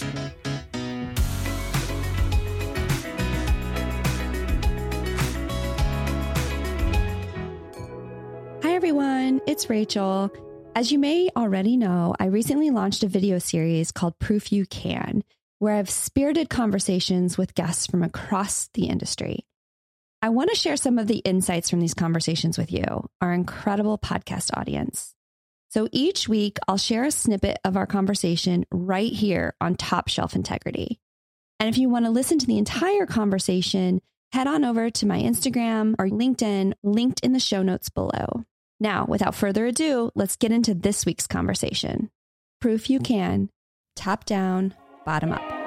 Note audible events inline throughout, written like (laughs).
Hi, everyone. It's Rachel. As you may already know, I recently launched a video series called Proof You Can, where I've spirited conversations with guests from across the industry. I want to share some of the insights from these conversations with you, our incredible podcast audience. So each week, I'll share a snippet of our conversation right here on Top Shelf Integrity. And if you want to listen to the entire conversation, head on over to my Instagram or LinkedIn, linked in the show notes below. Now, without further ado, let's get into this week's conversation. Proof you can, top down, bottom up.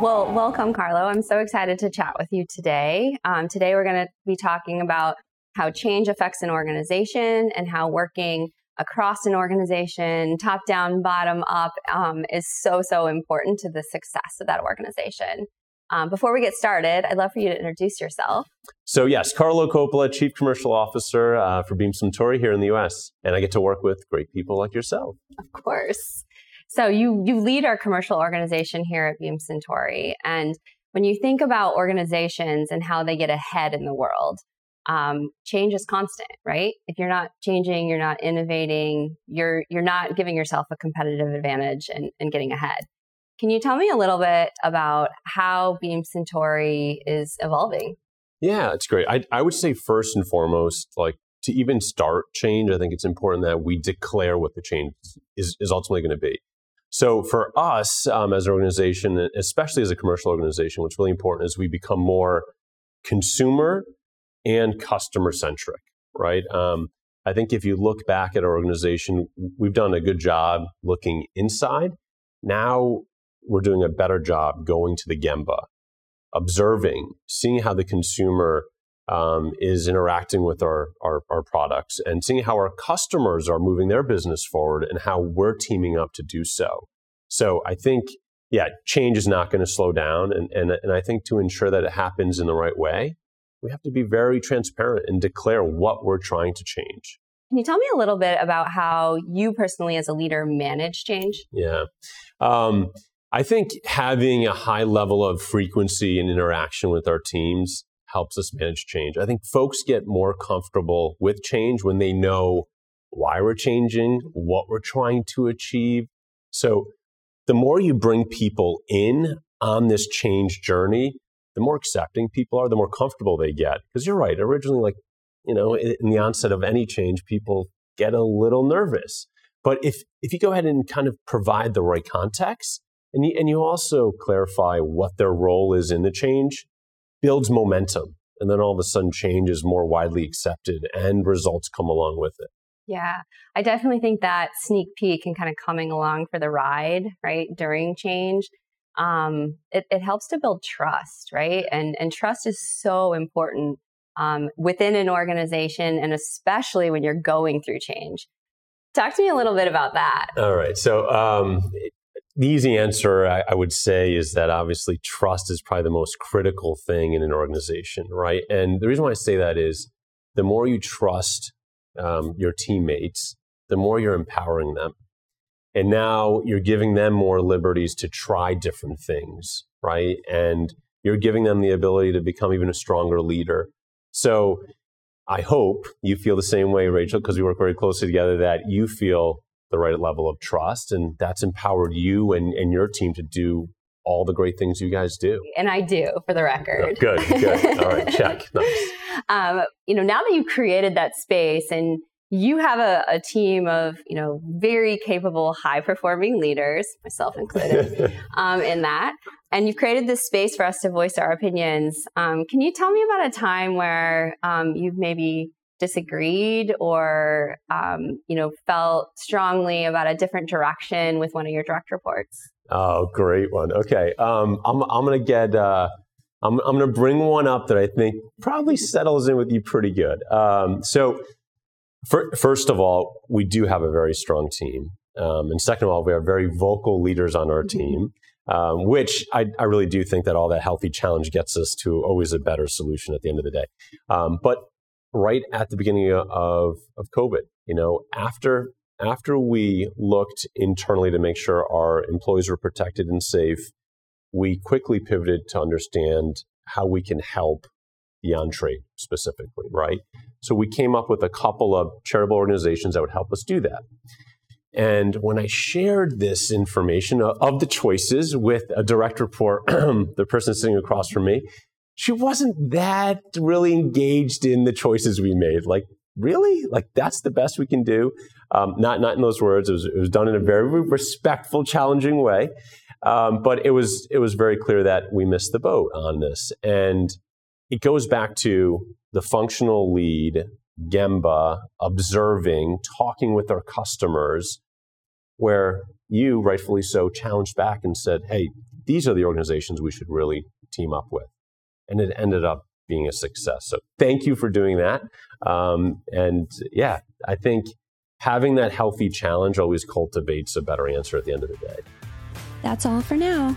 Well, welcome, Carlo. I'm so excited to chat with you today. Um, today, we're going to be talking about how change affects an organization and how working across an organization, top down, bottom up, um, is so, so important to the success of that organization. Um, before we get started, I'd love for you to introduce yourself. So, yes, Carlo Coppola, Chief Commercial Officer uh, for Beam Suntory here in the US. And I get to work with great people like yourself. Of course. So, you, you lead our commercial organization here at Beam Suntory. And when you think about organizations and how they get ahead in the world, um, change is constant, right? If you're not changing, you're not innovating, you're, you're not giving yourself a competitive advantage and, and getting ahead. Can you tell me a little bit about how Beam Suntory is evolving? Yeah, it's great. I, I would say first and foremost, like to even start change, I think it's important that we declare what the change is, is ultimately going to be. So for us um, as an organization, especially as a commercial organization, what's really important is we become more consumer and customer centric, right? Um, I think if you look back at our organization, we've done a good job looking inside. Now we're doing a better job going to the Gemba, observing, seeing how the consumer um, is interacting with our, our, our, products and seeing how our customers are moving their business forward and how we're teaming up to do so. So I think, yeah, change is not going to slow down. And, and, and I think to ensure that it happens in the right way, we have to be very transparent and declare what we're trying to change. Can you tell me a little bit about how you personally, as a leader, manage change? Yeah. Um, I think having a high level of frequency and interaction with our teams helps us manage change. I think folks get more comfortable with change when they know why we're changing, what we're trying to achieve. So the more you bring people in on this change journey, the more accepting people are, the more comfortable they get. Because you're right, originally, like, you know, in the onset of any change, people get a little nervous. But if, if you go ahead and kind of provide the right context, and you, and you also clarify what their role is in the change, builds momentum. And then all of a sudden, change is more widely accepted and results come along with it. Yeah, I definitely think that sneak peek and kind of coming along for the ride, right, during change, um, it, it helps to build trust, right? And, and trust is so important um, within an organization and especially when you're going through change. Talk to me a little bit about that. All right. So, um, the easy answer, I, I, would say, is that obviously trust is probably the most critical thing in an organization, right? And the reason why I say that is the more you trust um, your teammates, the more you're empowering them. And now you're giving them more liberties to try different things, right? And you're giving them the ability to become even a stronger leader. So I hope you feel the same way, Rachel, because we work very closely together, that you feel the right level of trust. And that's empowered you and, and your team to do all the great things you guys do. And I do, for the record. Oh, good, good. All right, check. (laughs) Nice. Um, you know, now that you've created that space and you have a, a, team of you know very capable high performing leaders myself included (laughs) um, in that. And you've created this space for us to voice our opinions. Um, can you tell me about a time where um, you've maybe disagreed or um, you know felt strongly about a different direction with one of your direct reports? Oh great one. Okay um, I'm, I'm gonna get uh, I'm, I'm gonna bring one up that i think probably settles in with you pretty good. Um, so for, first of all we do have a very strong team um, and second of all we have very vocal leaders on our mm-hmm. team um, which I, I, really do think that all that healthy challenge gets us to always a better solution at the end of the day. Um, but right at the beginning of, of COVID. You know, after after we looked internally to make sure our employees were protected and safe, we quickly pivoted to understand how we can help the on trade specifically, right? So we came up with a couple of charitable organizations that would help us do that. And when I shared this information of the choices with a direct report, (clears throat) the person sitting across from me, she wasn't that really engaged in the choices we made. Like, really? Like, that's the best we can do? Um, not, not in those words. It was, it was done in a very respectful, challenging way. Um, but it was, it was very clear that we missed the boat on this. And it goes back to the functional lead, Gemba, observing, talking with our customers, where you, rightfully so, challenged back and said, hey, these are the organizations we should really team up with. And it ended up being a success. So thank you for doing that. Um, and yeah, I think having that healthy challenge always cultivates a better answer at the end of the day. That's all for now.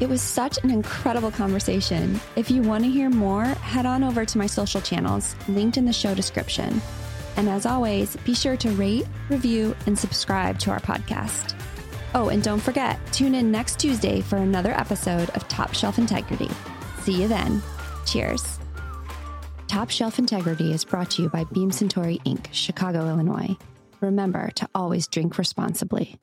It was such an incredible conversation. If you want to hear more, head on over to my social channels, linked in the show description. And as always, be sure to rate, review, and subscribe to our podcast. Oh, and don't forget, tune in next Tuesday for another episode of Top Shelf Integrity. See you then. Cheers. Top Shelf Integrity is brought to you by Beam Suntory Inc., Chicago, Illinois. Remember to always drink responsibly.